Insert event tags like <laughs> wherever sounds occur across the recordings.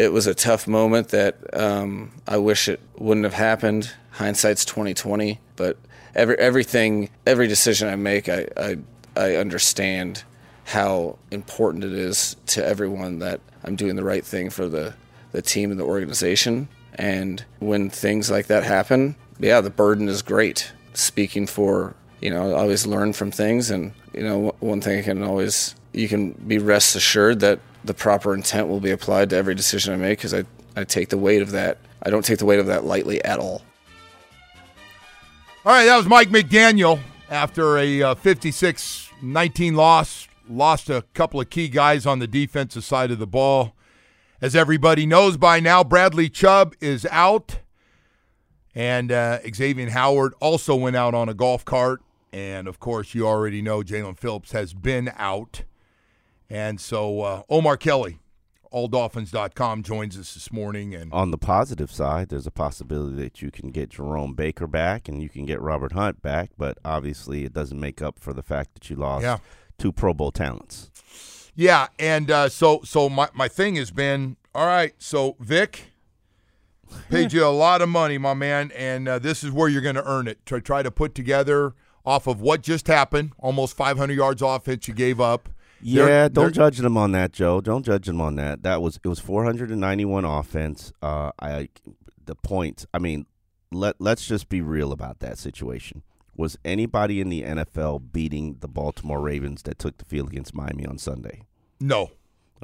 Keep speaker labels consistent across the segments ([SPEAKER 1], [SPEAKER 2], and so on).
[SPEAKER 1] it was a tough moment that um, I wish it wouldn't have happened. Hindsight's 2020, but every everything every decision I make, I I, I understand how important it is to everyone that I'm doing the right thing for the the team and the organization. And when things like that happen, yeah, the burden is great. Speaking for, you know, I always learn from things. And, you know, one thing I can always, you can be rest assured that the proper intent will be applied to every decision I make because I, I take the weight of that. I don't take the weight of that lightly at all.
[SPEAKER 2] All right, that was Mike McDaniel after a uh, 56 19 loss. Lost a couple of key guys on the defensive side of the ball. As everybody knows by now, Bradley Chubb is out. And uh, Xavier Howard also went out on a golf cart. And of course, you already know Jaelan Phillips has been out. And so uh, Omar Kelly, alldolphins.com, joins us this morning. And
[SPEAKER 3] on the positive side, there's a possibility that you can get Jerome Baker back and you can get Robert Hunt back. But obviously, it doesn't make up for the fact that you lost
[SPEAKER 2] Yeah.
[SPEAKER 3] two Pro Bowl talents.
[SPEAKER 2] Yeah, and uh, so so my, my thing has been all right. So Vic paid <laughs> you a lot of money, my man, and uh, this is where you're going to earn it. To try to put together off of what just happened, almost 500 yards offense you gave up.
[SPEAKER 3] Yeah,
[SPEAKER 2] They're-
[SPEAKER 3] don't
[SPEAKER 2] they're-
[SPEAKER 3] judge them on that, Joe. Don't judge them on that. That was it was 491 offense. Uh, I the points. I mean, let let's just be real about that situation. Was anybody in the NFL beating the Baltimore Ravens that took the field against Miami on Sunday?
[SPEAKER 2] No.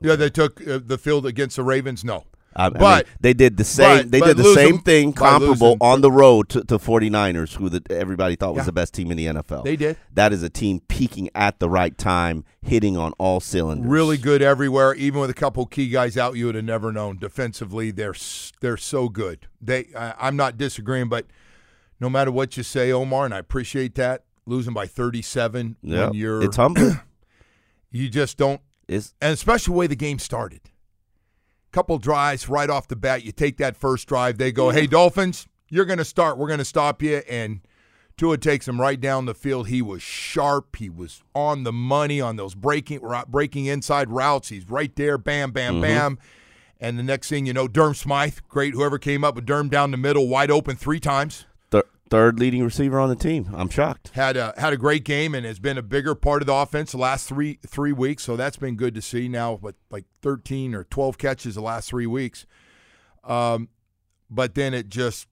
[SPEAKER 2] Yeah, they took uh, the field against the Ravens. No.
[SPEAKER 3] I, I mean,
[SPEAKER 2] But-
[SPEAKER 3] they did the same.
[SPEAKER 2] but-
[SPEAKER 3] they did the same thing, comparable
[SPEAKER 2] losing.
[SPEAKER 3] on the road to, to 49ers, who the, everybody thought was
[SPEAKER 2] Yeah.
[SPEAKER 3] the best team in the NFL.
[SPEAKER 2] They did.
[SPEAKER 3] That is a team peaking at the right time, hitting on all cylinders.
[SPEAKER 2] Really good everywhere. Even with a couple key guys out, you would have never known. Defensively, they're they're so good. They, I, I'm not disagreeing, but no matter what you say, Omar, and I appreciate that. Losing by 37
[SPEAKER 3] Yeah,
[SPEAKER 2] when you're
[SPEAKER 3] it's humble. <clears throat>
[SPEAKER 2] you just don't
[SPEAKER 3] it's
[SPEAKER 2] and especially the way the game started. Couple drives right off the bat, you take that first drive, they go, "Hey Dolphins, you're going to start. We're going to stop you." And Tua takes him right down the field. He was sharp. He was on the money on those breaking breaking inside routes. He's right there, bam, bam, mm-hmm. bam. And the next thing you know, Durham Smythe, great. Whoever came up with Durham down the middle, wide open three times
[SPEAKER 3] third leading receiver on the team. I'm shocked.
[SPEAKER 2] had a had a great game and has been a bigger part of the offense the last three three weeks. So that's been good to see. Now, with like thirteen or twelve catches the last three weeks, um, but then it just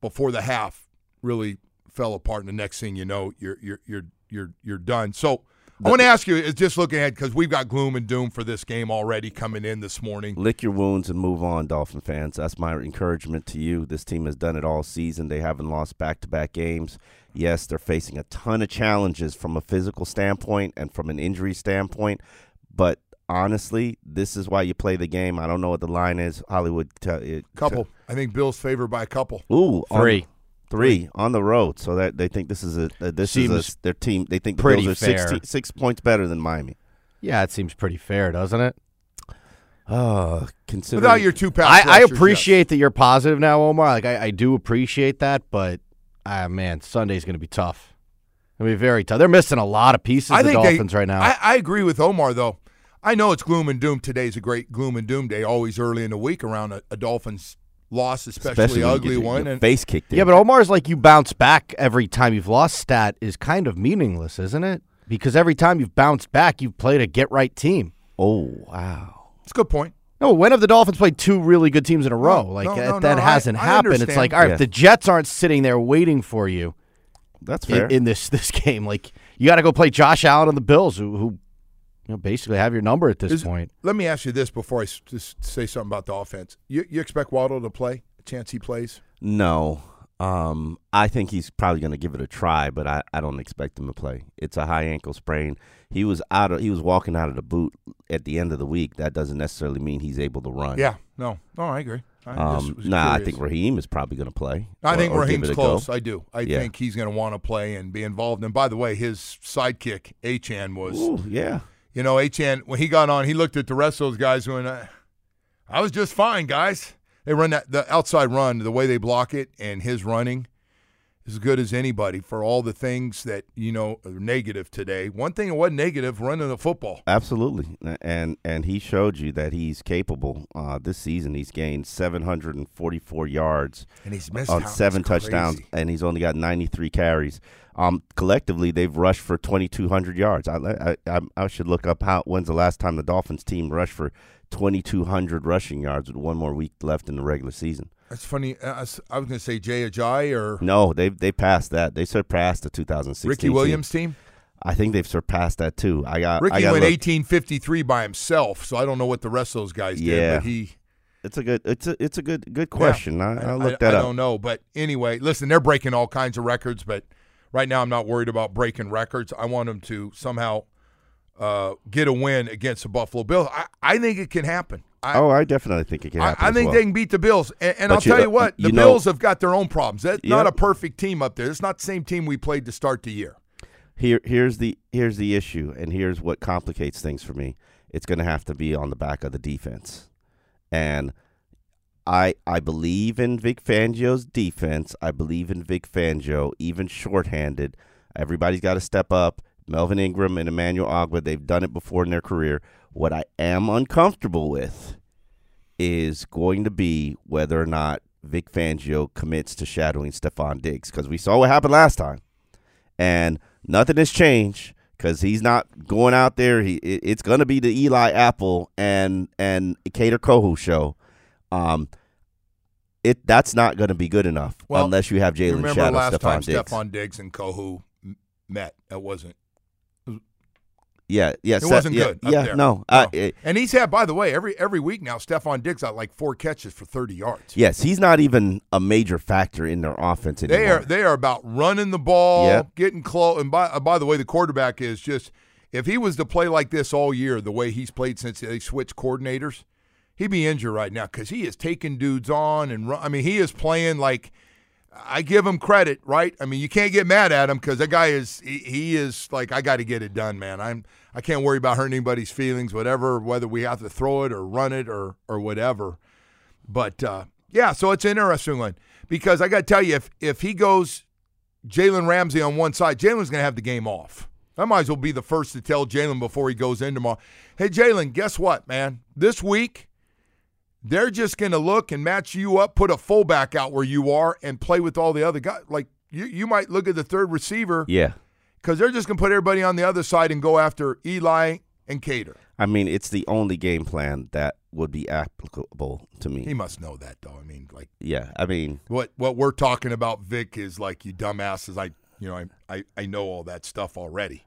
[SPEAKER 2] before the half really fell apart. And the next thing you know, you're you're you're you're you're done. So. I want to ask you, is just looking ahead because we've got gloom and doom for this game already coming in this morning.
[SPEAKER 3] Lick your wounds and move on, Dolphin fans. That's my encouragement to you. This team has done it all season. They haven't lost back to back games. Yes, they're facing a ton of challenges from a physical standpoint and from an injury standpoint, but honestly, this is why you play the game. I don't know what the line is. Hollywood. T- it,
[SPEAKER 2] Couple, I think Bill's favored by a couple.
[SPEAKER 3] Ooh, on-
[SPEAKER 4] Three.
[SPEAKER 3] three on the road. So that they think this is a, uh, this is a, their team. They think the
[SPEAKER 4] pretty
[SPEAKER 3] Bills are
[SPEAKER 4] fair.
[SPEAKER 3] 16, six points better than Miami.
[SPEAKER 4] Yeah, it seems pretty fair, doesn't it?
[SPEAKER 3] Oh, considering
[SPEAKER 2] Without your two pass
[SPEAKER 4] I, I
[SPEAKER 2] rushers, yes.
[SPEAKER 4] appreciate that you're positive now, Omar. Like I, I do appreciate that, but ah man, Sunday's going to be tough. It'll be very tough. They're missing a lot of pieces.
[SPEAKER 2] I
[SPEAKER 4] the
[SPEAKER 2] think they-
[SPEAKER 4] Dolphins right now.
[SPEAKER 2] I, I agree with Omar though. I know it's gloom and doom. Today's a great gloom and doom day. Always early in the week around a, a Dolphins loss, especially,
[SPEAKER 3] when you
[SPEAKER 2] ugly
[SPEAKER 3] get
[SPEAKER 2] one.
[SPEAKER 3] your
[SPEAKER 2] and
[SPEAKER 3] face kicked in.
[SPEAKER 4] Yeah, but Omar's like you bounce back every time you've lost stat is kind of meaningless, isn't it? Because every time you've bounced back, you've played a get right team.
[SPEAKER 3] oh wow.
[SPEAKER 2] it's a good point.
[SPEAKER 4] No, when have the Dolphins played two really good teams in a row?
[SPEAKER 2] No,
[SPEAKER 4] like
[SPEAKER 2] no,
[SPEAKER 4] that,
[SPEAKER 2] no,
[SPEAKER 4] that
[SPEAKER 2] no,
[SPEAKER 4] hasn't
[SPEAKER 2] I
[SPEAKER 4] happened. It's like, all right,
[SPEAKER 3] Yeah.
[SPEAKER 4] the Jets aren't sitting there waiting for you
[SPEAKER 3] That's
[SPEAKER 4] in,
[SPEAKER 3] fair.
[SPEAKER 4] in this <laughs> this game, like you got to go play Josh Allen and the Bills, who, who you know basically have your number at this
[SPEAKER 2] Is-
[SPEAKER 4] point.
[SPEAKER 2] Let me ask you this before I s- just say something about the offense. You, you expect Waddle to play? A chance he plays?
[SPEAKER 3] No. Um, I think he's probably going to give it a try, but I, I don't expect him to play. It's a high ankle sprain. He was out of he was walking out of the boot at the end of the week. That doesn't necessarily mean he's able to run.
[SPEAKER 2] Yeah. No. No, I agree. I
[SPEAKER 3] Um,
[SPEAKER 2] was
[SPEAKER 3] nah, I think Raheem is probably going to play.
[SPEAKER 2] I
[SPEAKER 3] or-
[SPEAKER 2] think
[SPEAKER 3] or give
[SPEAKER 2] Raheem's
[SPEAKER 3] a
[SPEAKER 2] close.
[SPEAKER 3] Go.
[SPEAKER 2] I do. I
[SPEAKER 3] Yeah.
[SPEAKER 2] think he's going to want to play and be involved. And by the way, his sidekick Achane was,
[SPEAKER 3] Ooh, yeah.
[SPEAKER 2] You know, Achane when he got on, he looked at the rest of those guys and went, "I was just fine, guys." They run that the outside run, the way they block it, and his running as good as anybody for all the things that you know are negative today. One thing that wasn't negative, running the football.
[SPEAKER 3] Absolutely, and and he showed you that he's capable. Uh, this season, he's gained 744 yards
[SPEAKER 2] And he's missed
[SPEAKER 3] on seven touchdowns, and he's only got 93 carries. Um, collectively, they've rushed for 2,200 yards. I I I should look up how when's the last time the Dolphins team rushed for 2,200 rushing yards with one more week left in the regular season.
[SPEAKER 2] That's funny. Uh, I was going to say Jay Ajayi or
[SPEAKER 3] No, they they passed that. They surpassed the 2016.
[SPEAKER 2] Ricky. Williams' team.
[SPEAKER 3] I think they've surpassed that too. I got I
[SPEAKER 2] Ricky
[SPEAKER 3] got
[SPEAKER 2] went 1853 by himself, so I don't know what the rest of those guys did.
[SPEAKER 3] Yeah.
[SPEAKER 2] But he
[SPEAKER 3] It's a good. It's a it's a good good question. I,
[SPEAKER 2] I,
[SPEAKER 3] I'll look
[SPEAKER 2] I-
[SPEAKER 3] that
[SPEAKER 2] I
[SPEAKER 3] up.
[SPEAKER 2] don't know, but anyway, listen, they're breaking all kinds of records, but right now I'm not worried about breaking records. I want them to somehow uh, get a win against the Buffalo Bills. I, I think it can happen. I,
[SPEAKER 3] Oh, I definitely think it can
[SPEAKER 2] I,
[SPEAKER 3] happen.
[SPEAKER 2] I
[SPEAKER 3] as
[SPEAKER 2] think
[SPEAKER 3] well.
[SPEAKER 2] they can beat the Bills, and, and I'll
[SPEAKER 3] you-
[SPEAKER 2] tell you what,
[SPEAKER 3] you
[SPEAKER 2] the
[SPEAKER 3] know-
[SPEAKER 2] Bills have got their own problems. That's not a perfect team up there. It's not the same team we played to start the year.
[SPEAKER 3] Here, here's the here's the issue, and here's what complicates things for me. It's going to have to be on the back of the defense, and I I believe in Vic Fangio's defense. I believe in Vic Fangio, even shorthanded. Everybody's got to step up. Melvin Ingram and Emmanuel Ogbah, they've done it before in their career. What I am uncomfortable with is going to be whether or not Vic Fangio commits to shadowing Stefon Diggs because we saw what happened last time, and nothing has changed because he's not going out there. He it, it's going to be the Eli Apple and and Kader Kohou show. Um, it that's not going to be good enough
[SPEAKER 2] Well,
[SPEAKER 3] unless you have Jalen
[SPEAKER 2] remember
[SPEAKER 3] shadow
[SPEAKER 2] time
[SPEAKER 3] Stefon Diggs.
[SPEAKER 2] Stefon Diggs and Kohou met? That wasn't.
[SPEAKER 3] Yeah, yeah,
[SPEAKER 2] It
[SPEAKER 3] Seth-
[SPEAKER 2] wasn't
[SPEAKER 3] yeah,
[SPEAKER 2] good.
[SPEAKER 3] yeah,
[SPEAKER 2] there.
[SPEAKER 3] no, uh,
[SPEAKER 2] No.
[SPEAKER 3] it-
[SPEAKER 2] and he's had, by the way, every every week now, Stefon Diggs got like four catches for thirty yards.
[SPEAKER 3] yes, he's not even a major factor in their offense anymore.
[SPEAKER 2] They are they are about running the ball,
[SPEAKER 3] Yep.
[SPEAKER 2] getting close. And by uh, by the way, the quarterback is just if he was to play like this all year, the way he's played since they switched coordinators, he'd be injured right now because he is taking dudes on and run. I mean, he is playing like I give him credit, right? I mean, you can't get mad at him because that guy is he, he is like I got to get it done, man. I'm I can't worry about hurting anybody's feelings, whatever, whether we have to throw it or run it or or whatever. But uh, yeah, so it's an interesting one because I got to tell you, if if he goes Jalen Ramsey on one side, Jalen's going to have the game off. I might as well be the first to tell Jalen before he goes in tomorrow. Hey, Jalen, guess what, man? This week, they're just going to look and match you up, put a fullback out where you are, and play with all the other guys. Like you, you might look at the third receiver
[SPEAKER 3] yeah.
[SPEAKER 2] because they're just going to put everybody on the other side and go after Eli and Kader.
[SPEAKER 3] I mean, it's the only game plan that would be applicable to me.
[SPEAKER 2] He must know that, though. I mean, like
[SPEAKER 3] yeah, I mean,
[SPEAKER 2] what what we're talking about, Vic, is like you dumbasses. I you know I I, I know all that stuff already,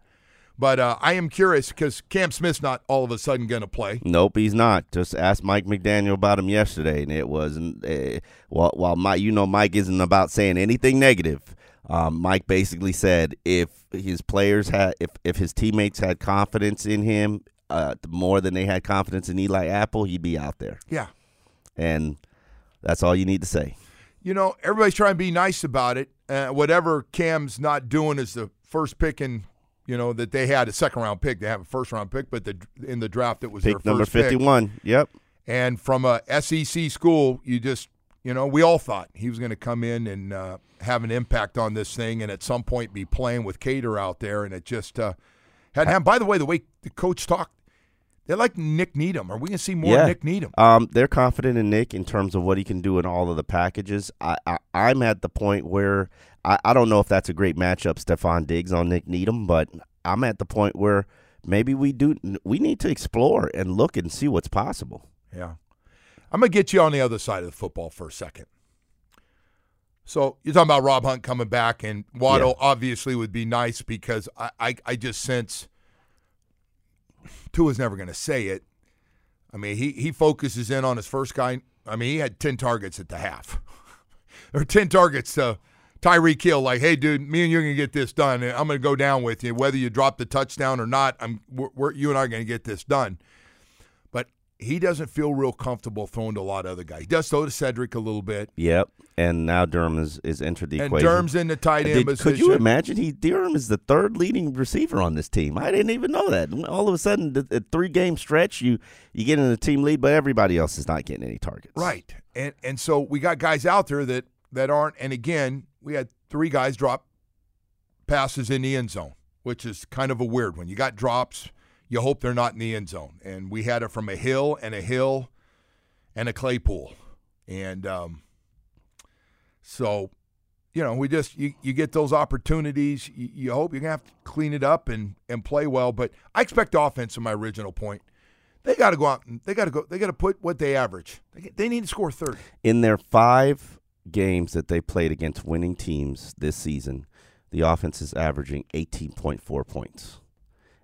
[SPEAKER 2] but uh, I am curious because Cam Smith's not all of a sudden going to play.
[SPEAKER 3] nope, he's not. Just asked Mike McDaniel about him yesterday, and it wasn't. Uh, while, while Mike, you know, Mike isn't about saying anything negative. Um, Mike basically said if his players had, if if his teammates had confidence in him, uh, more than they had confidence in Eli Apple, he'd be out there,
[SPEAKER 2] Yeah,
[SPEAKER 3] and that's all you need to say.
[SPEAKER 2] you know everybody's trying to be nice about it. Uh, whatever Cam's not doing is the first pick in. You know that they had a second round pick. They have a first round pick, but the in the draft it was
[SPEAKER 3] Pick
[SPEAKER 2] their
[SPEAKER 3] number
[SPEAKER 2] first pick.
[SPEAKER 3] fifty-one. Yep.
[SPEAKER 2] And from a SEC school, you just, you know, we all thought he was going to come in and uh, have an impact on this thing and at some point be playing with Kader out there. And it just uh, hadn't happened. By the way, the way the coach talked, They like Nick Needham. Are we going to see more
[SPEAKER 3] yeah.
[SPEAKER 2] Nick Needham?
[SPEAKER 3] Um, they're confident in Nick in terms of what he can do in all of the packages. I, I I'm at the point where I, I don't know if that's a great matchup, Stefon Diggs on Nick Needham, but I'm at the point where maybe we do we need to explore and look and see what's possible.
[SPEAKER 2] Yeah. I'm going to get you on the other side of the football for a second. So you're talking about Rob Hunt coming back, and Waddle
[SPEAKER 3] Yeah.
[SPEAKER 2] obviously would be nice because I, I, I just sense Tua's never going to say it. I mean, he, he focuses in on his first guy. I mean, he had 10 targets at the half, <laughs> or 10 targets to Tyreek Hill. Like, hey, dude, me and you're going to get this done. And I'm going to go down with you. Whether you drop the touchdown or not, I'm, we're, we're, you and I are going to get this done. But he doesn't feel real comfortable throwing to a lot of other guys. He does throw to Cedric a little bit.
[SPEAKER 3] Yep. And now Durham is, is entered the
[SPEAKER 2] And
[SPEAKER 3] equation.
[SPEAKER 2] Durham's in the tight end
[SPEAKER 3] Did-
[SPEAKER 2] position.
[SPEAKER 3] could you imagine he Durham is the third leading receiver on this team? I didn't even know that. All of a sudden, the, the three game stretch, you you get in the team lead, but everybody else is not getting any targets.
[SPEAKER 2] Right. And and so we got guys out there that that aren't and again, we had three guys drop passes in the end zone, which is kind of a weird one. You got drops, you hope they're not in the end zone. And we had it from a hill and a hill and a Claypool. And um so you know, we just you, you get those opportunities. You, you hope you're gonna have to clean it up and and play well. But I expect offense. In my original point, they got to go out. and They got to go. They got to put what they average. They, they need to score thirty.
[SPEAKER 3] In their five games that they played against winning teams this season, the offense is averaging 18.4 points.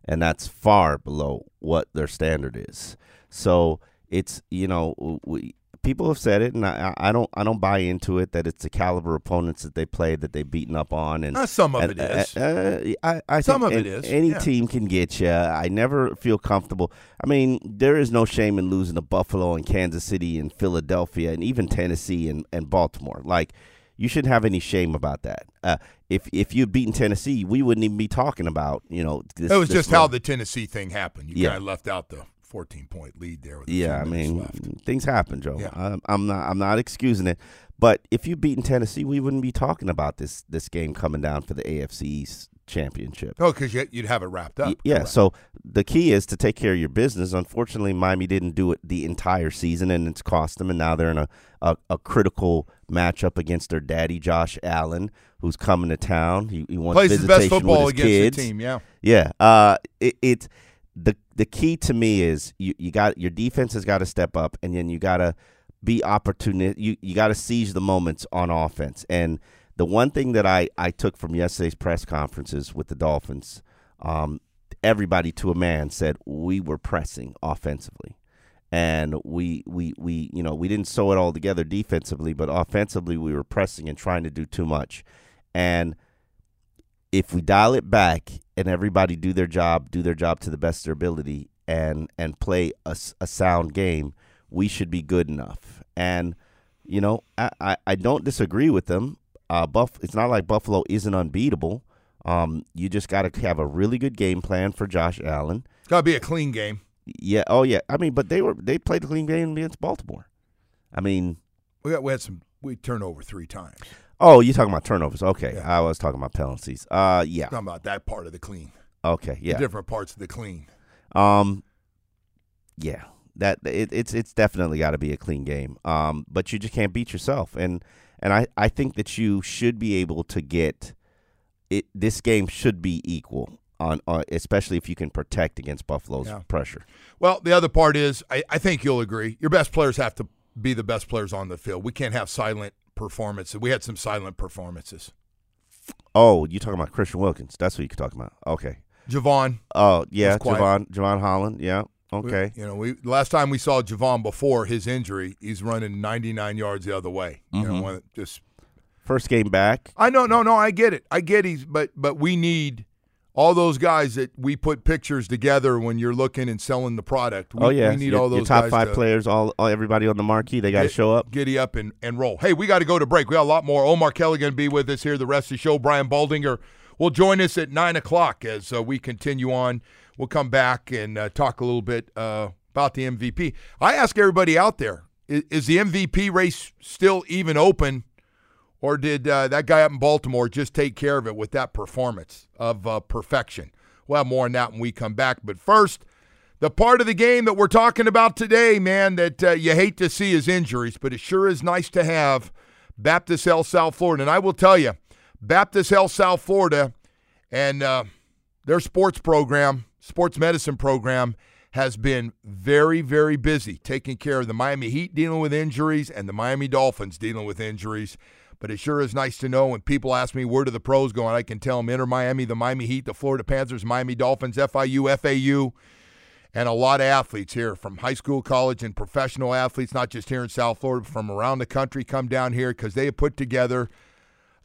[SPEAKER 3] And that's far below what their standard is. So it's, you know, we, people have said it, and I, I don't I don't buy into it that it's the caliber opponents that they played that they've beaten up on. And
[SPEAKER 2] Uh, some of
[SPEAKER 3] and,
[SPEAKER 2] it is.
[SPEAKER 3] Uh, uh, I, I
[SPEAKER 2] Some of it is,
[SPEAKER 3] Any
[SPEAKER 2] yeah.
[SPEAKER 3] team can get you. I never feel comfortable. I mean, there is no shame in losing to Buffalo and Kansas City and Philadelphia and even Tennessee and, and Baltimore. Like, you shouldn't have any shame about that. Uh, if if you'd beaten Tennessee, we wouldn't even be talking about you know. This,
[SPEAKER 2] It was just how the Tennessee thing happened. You
[SPEAKER 3] Yeah.
[SPEAKER 2] kind of left out the 14 point lead there.
[SPEAKER 3] Yeah, I mean,
[SPEAKER 2] left.
[SPEAKER 3] things happen, Joe.
[SPEAKER 2] Yeah.
[SPEAKER 3] I'm, I'm not. I'm not excusing it. But if you beaten Tennessee, we wouldn't be talking about this this game coming down for the AFC East championship.
[SPEAKER 2] oh, because you'd have it wrapped up.
[SPEAKER 3] Yeah.
[SPEAKER 2] Correct.
[SPEAKER 3] So the key is to take care of your business. Unfortunately, Miami didn't do it the entire season, and it's cost them. And now they're in a, a, a critical matchup against their daddy, Josh Allen, who's coming to town. He, he wants
[SPEAKER 2] plays his best football
[SPEAKER 3] with his
[SPEAKER 2] against
[SPEAKER 3] kids.
[SPEAKER 2] the team. Yeah.
[SPEAKER 3] Yeah. Uh, it, it the the key to me is you, you got your defense has got to step up, and then you got to be opportunistic. You you got to seize the moments on offense. And the one thing that I I took from yesterday's press conferences with the Dolphins, um, everybody to a man said we were pressing offensively. And we, we, we, you know, we didn't sew it all together defensively, but offensively we were pressing and trying to do too much. And if we dial it back and everybody do their job, do their job to the best of their ability, and and play a, a sound game, we should be good enough. And you know, I, I, I don't disagree with them. Uh, Buff, it's not like Buffalo isn't unbeatable. Um, you just got to have a really good game plan for Josh Allen.
[SPEAKER 2] It's got to be a clean game.
[SPEAKER 3] Yeah. Oh yeah. I mean, but they were they played a clean game against Baltimore. I mean,
[SPEAKER 2] We got we had some we turned over three times.
[SPEAKER 3] Oh, you talking about turnovers? Okay,
[SPEAKER 2] Yeah.
[SPEAKER 3] I was talking about penalties. Uh, yeah.
[SPEAKER 2] Talking about that part of the clean.
[SPEAKER 3] Okay,
[SPEAKER 2] The
[SPEAKER 3] yeah.
[SPEAKER 2] different parts of the clean.
[SPEAKER 3] Um, yeah, that it, it's it's definitely got to be a clean game. Um, but you just can't beat yourself, and and I I think that you should be able to get it. This game should be equal on, on especially if you can protect against Buffalo's
[SPEAKER 2] Yeah.
[SPEAKER 3] pressure.
[SPEAKER 2] Well, the other part is I, I think you'll agree. Your best players have to be the best players on the field. We can't have silent performances. We had some silent performances.
[SPEAKER 3] Oh, you talking about Christian Wilkins? That's what you're talking about. Okay.
[SPEAKER 2] Jevon.
[SPEAKER 3] Oh yeah, Jevon Jevon Holland. Yeah.
[SPEAKER 2] we-
[SPEAKER 3] Okay.
[SPEAKER 2] you know, we last time we saw Jevon before his injury, he's running 99 yards the other way. You know,
[SPEAKER 3] Mhm.
[SPEAKER 2] just
[SPEAKER 3] First game back.
[SPEAKER 2] I know, no, no, I get it. I get he's, but but we need all those guys that we put pictures together when you're looking and selling the product. We,
[SPEAKER 3] oh yeah.
[SPEAKER 2] we need
[SPEAKER 3] your,
[SPEAKER 2] all
[SPEAKER 3] your
[SPEAKER 2] those
[SPEAKER 3] top
[SPEAKER 2] guys
[SPEAKER 3] five
[SPEAKER 2] to
[SPEAKER 3] players. All, all everybody on the marquee. They got to show up.
[SPEAKER 2] giddy up and, and roll. Hey, we got to go to break. We got a lot more. Omar Kelly going to be with us here the rest of the show. Brian Baldinger will join us at nine o'clock as uh, we continue on. We'll come back and uh, talk a little bit uh, about the MVP. I ask everybody out there: is, is the MVP race still even open? Or did uh, that guy up in Baltimore just take care of it with that performance of uh, perfection? We'll have more on that when we come back. But first, The part of the game that we're talking about today, man, that uh, you hate to see is injuries, but it sure is nice to have Baptist Health South Florida. And I will tell you, Baptist Health South Florida and uh, their sports program, sports medicine program, has been very, very busy taking care of the Miami Heat dealing with injuries and the Miami Dolphins dealing with injuries. But it sure is nice to know when people ask me where do the pros going, I can tell them Inter Miami, the Miami Heat, the Florida Panthers, Miami Dolphins, FIU, FAU, and a lot of athletes here from high school, college, and professional athletes, not just here in South Florida, but from around the country come down here because they have put together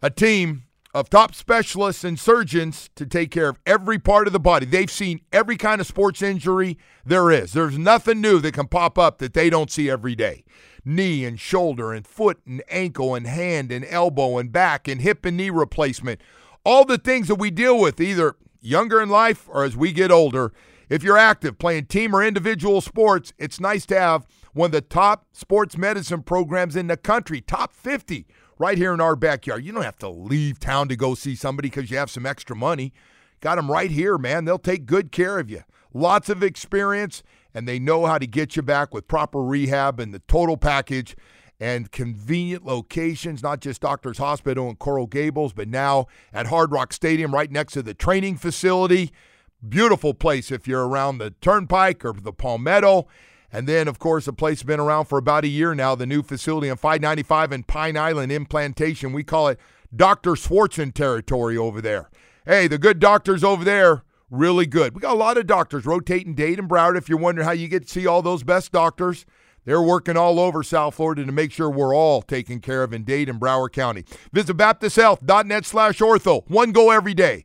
[SPEAKER 2] a team of top specialists and surgeons to take care of every part of the body. They've seen every kind of sports injury there is. There's nothing new that can pop up that they don't see every day. Knee and shoulder and foot and ankle and hand and elbow and back and hip and knee replacement. All the things that we deal with either younger in life or as we get older. If you're active playing team or individual sports, it's nice to have one of the top sports medicine programs in the country, top 50 right here in our backyard. You don't have to leave town to go see somebody because you have some extra money. Got them right here, man. They'll take good care of you. Lots of experience, and they know how to get you back with proper rehab and the total package and convenient locations, not just Doctors Hospital and Coral Gables, but now at Hard Rock Stadium right next to the training facility. Beautiful place if you're around the Turnpike or the Palmetto. And then, of course, the place has been around for about a year now, the new facility on 595 in Pine Island in Plantation. We call it Dr. Swartzen territory over there. Hey, the good doctors over there, really good. We got a lot of doctors rotating Dade and Broward. If you're wondering how you get to see all those best doctors, they're working all over South Florida to make sure we're all taken care of in Dade and Broward County. Visit baptisthealth.net slash ortho. One go every day.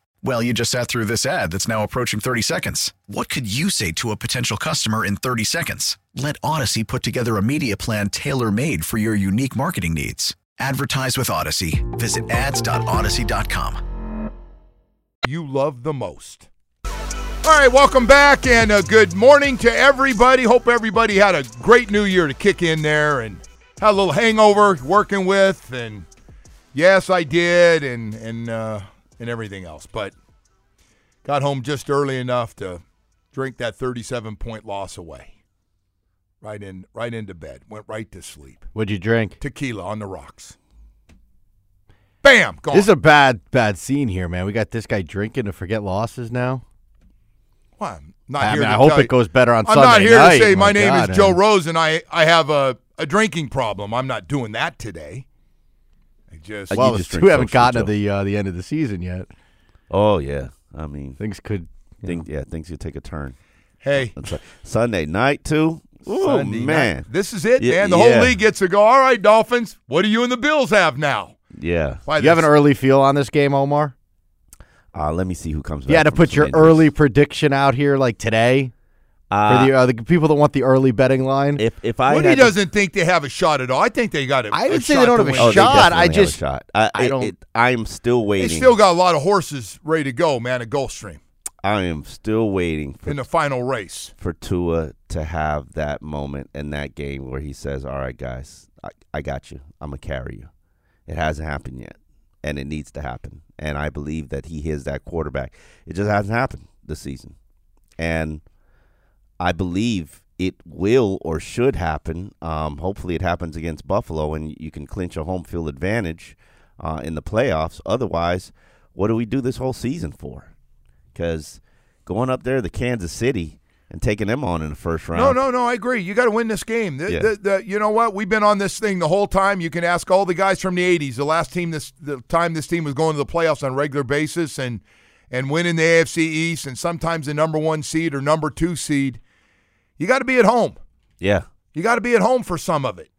[SPEAKER 5] Well, you just sat through this ad that's now approaching 30 seconds. What could you say to a potential customer in 30 seconds? Let Audacy put together a media plan tailor made for your unique marketing needs. Advertise with Audacy. Visit ads.audacy.com.
[SPEAKER 2] You love the most. All right, welcome back and a good morning to everybody. Hope everybody had a great new year to kick in there and had a little hangover working with. And yes, I did, and and uh, and everything else. But got home just early enough to drink that 37 point loss away. Right in, right into bed. Went right to sleep.
[SPEAKER 4] What'd you drink?
[SPEAKER 2] Tequila on the rocks. Bam, gone.
[SPEAKER 4] This is a bad, bad scene here, man. We got this guy drinking to forget losses now.
[SPEAKER 2] Well, I'm not
[SPEAKER 4] I,
[SPEAKER 2] here
[SPEAKER 4] mean,
[SPEAKER 2] to
[SPEAKER 4] I hope it
[SPEAKER 2] you-
[SPEAKER 4] goes better on
[SPEAKER 2] I'm
[SPEAKER 4] Sunday
[SPEAKER 2] not here
[SPEAKER 4] night.
[SPEAKER 2] to say my, name
[SPEAKER 4] God,
[SPEAKER 2] is Joe
[SPEAKER 4] man.
[SPEAKER 2] Rose and I, I have a, a drinking problem. I'm not doing that today. Just
[SPEAKER 4] Well,
[SPEAKER 3] just
[SPEAKER 4] two haven't gotten to the uh, the end of the season yet.
[SPEAKER 3] Oh yeah, I mean,
[SPEAKER 4] Things could.
[SPEAKER 3] think
[SPEAKER 4] know.
[SPEAKER 3] yeah, things could take a turn.
[SPEAKER 2] hey.
[SPEAKER 3] Sunday night too. Oh
[SPEAKER 2] Sunday night.
[SPEAKER 3] man,
[SPEAKER 2] This is it,
[SPEAKER 3] Yeah,
[SPEAKER 2] man. The
[SPEAKER 3] yeah.
[SPEAKER 2] whole league gets to go. All right, Dolphins. What do you and the Bills have now?
[SPEAKER 3] yeah.
[SPEAKER 2] Why
[SPEAKER 4] You have an early feel on this game, Omar?
[SPEAKER 3] Uh, let me see who comes.
[SPEAKER 4] You had to put your
[SPEAKER 3] injuries.
[SPEAKER 4] early prediction out here like today
[SPEAKER 3] Uh,
[SPEAKER 4] for the, uh, the people that want the early betting line.
[SPEAKER 3] if if I
[SPEAKER 2] Woody doesn't think they have a shot at all. I think they got it.
[SPEAKER 4] I would
[SPEAKER 2] a
[SPEAKER 4] say they don't have a
[SPEAKER 3] oh,
[SPEAKER 4] shot.
[SPEAKER 3] definitely
[SPEAKER 4] I
[SPEAKER 3] have a
[SPEAKER 4] just-
[SPEAKER 3] shot. I,
[SPEAKER 4] I don't-
[SPEAKER 3] it- I am still waiting.
[SPEAKER 2] They still got a lot of horses ready to go, man, at Gulfstream
[SPEAKER 3] I am still waiting for
[SPEAKER 2] in the final race.
[SPEAKER 3] for Tua to have that moment in that game where he says, "All right, guys, I, I got you. I'm gonna carry you." It hasn't happened yet, and it needs to happen. And I believe that he is that quarterback. It just hasn't happened this season, and I believe it will or should happen. Um, hopefully, it happens against Buffalo, and you can clinch a home field advantage uh, in the playoffs. Otherwise, what do we do this whole season for? Because going up there to Kansas City and taking them on in the first round.
[SPEAKER 2] No, no, no. I agree. You got to win this game. The,
[SPEAKER 3] Yeah.
[SPEAKER 2] the, the, you know what? We've been on this thing the whole time. You can ask all the guys from the '80s. The last team, this the time this team was going to the playoffs on a regular basis and and winning the AFC East and sometimes the number one seed or number two seed. You got to be at home.
[SPEAKER 3] Yeah.
[SPEAKER 2] You got to be at home for some of it.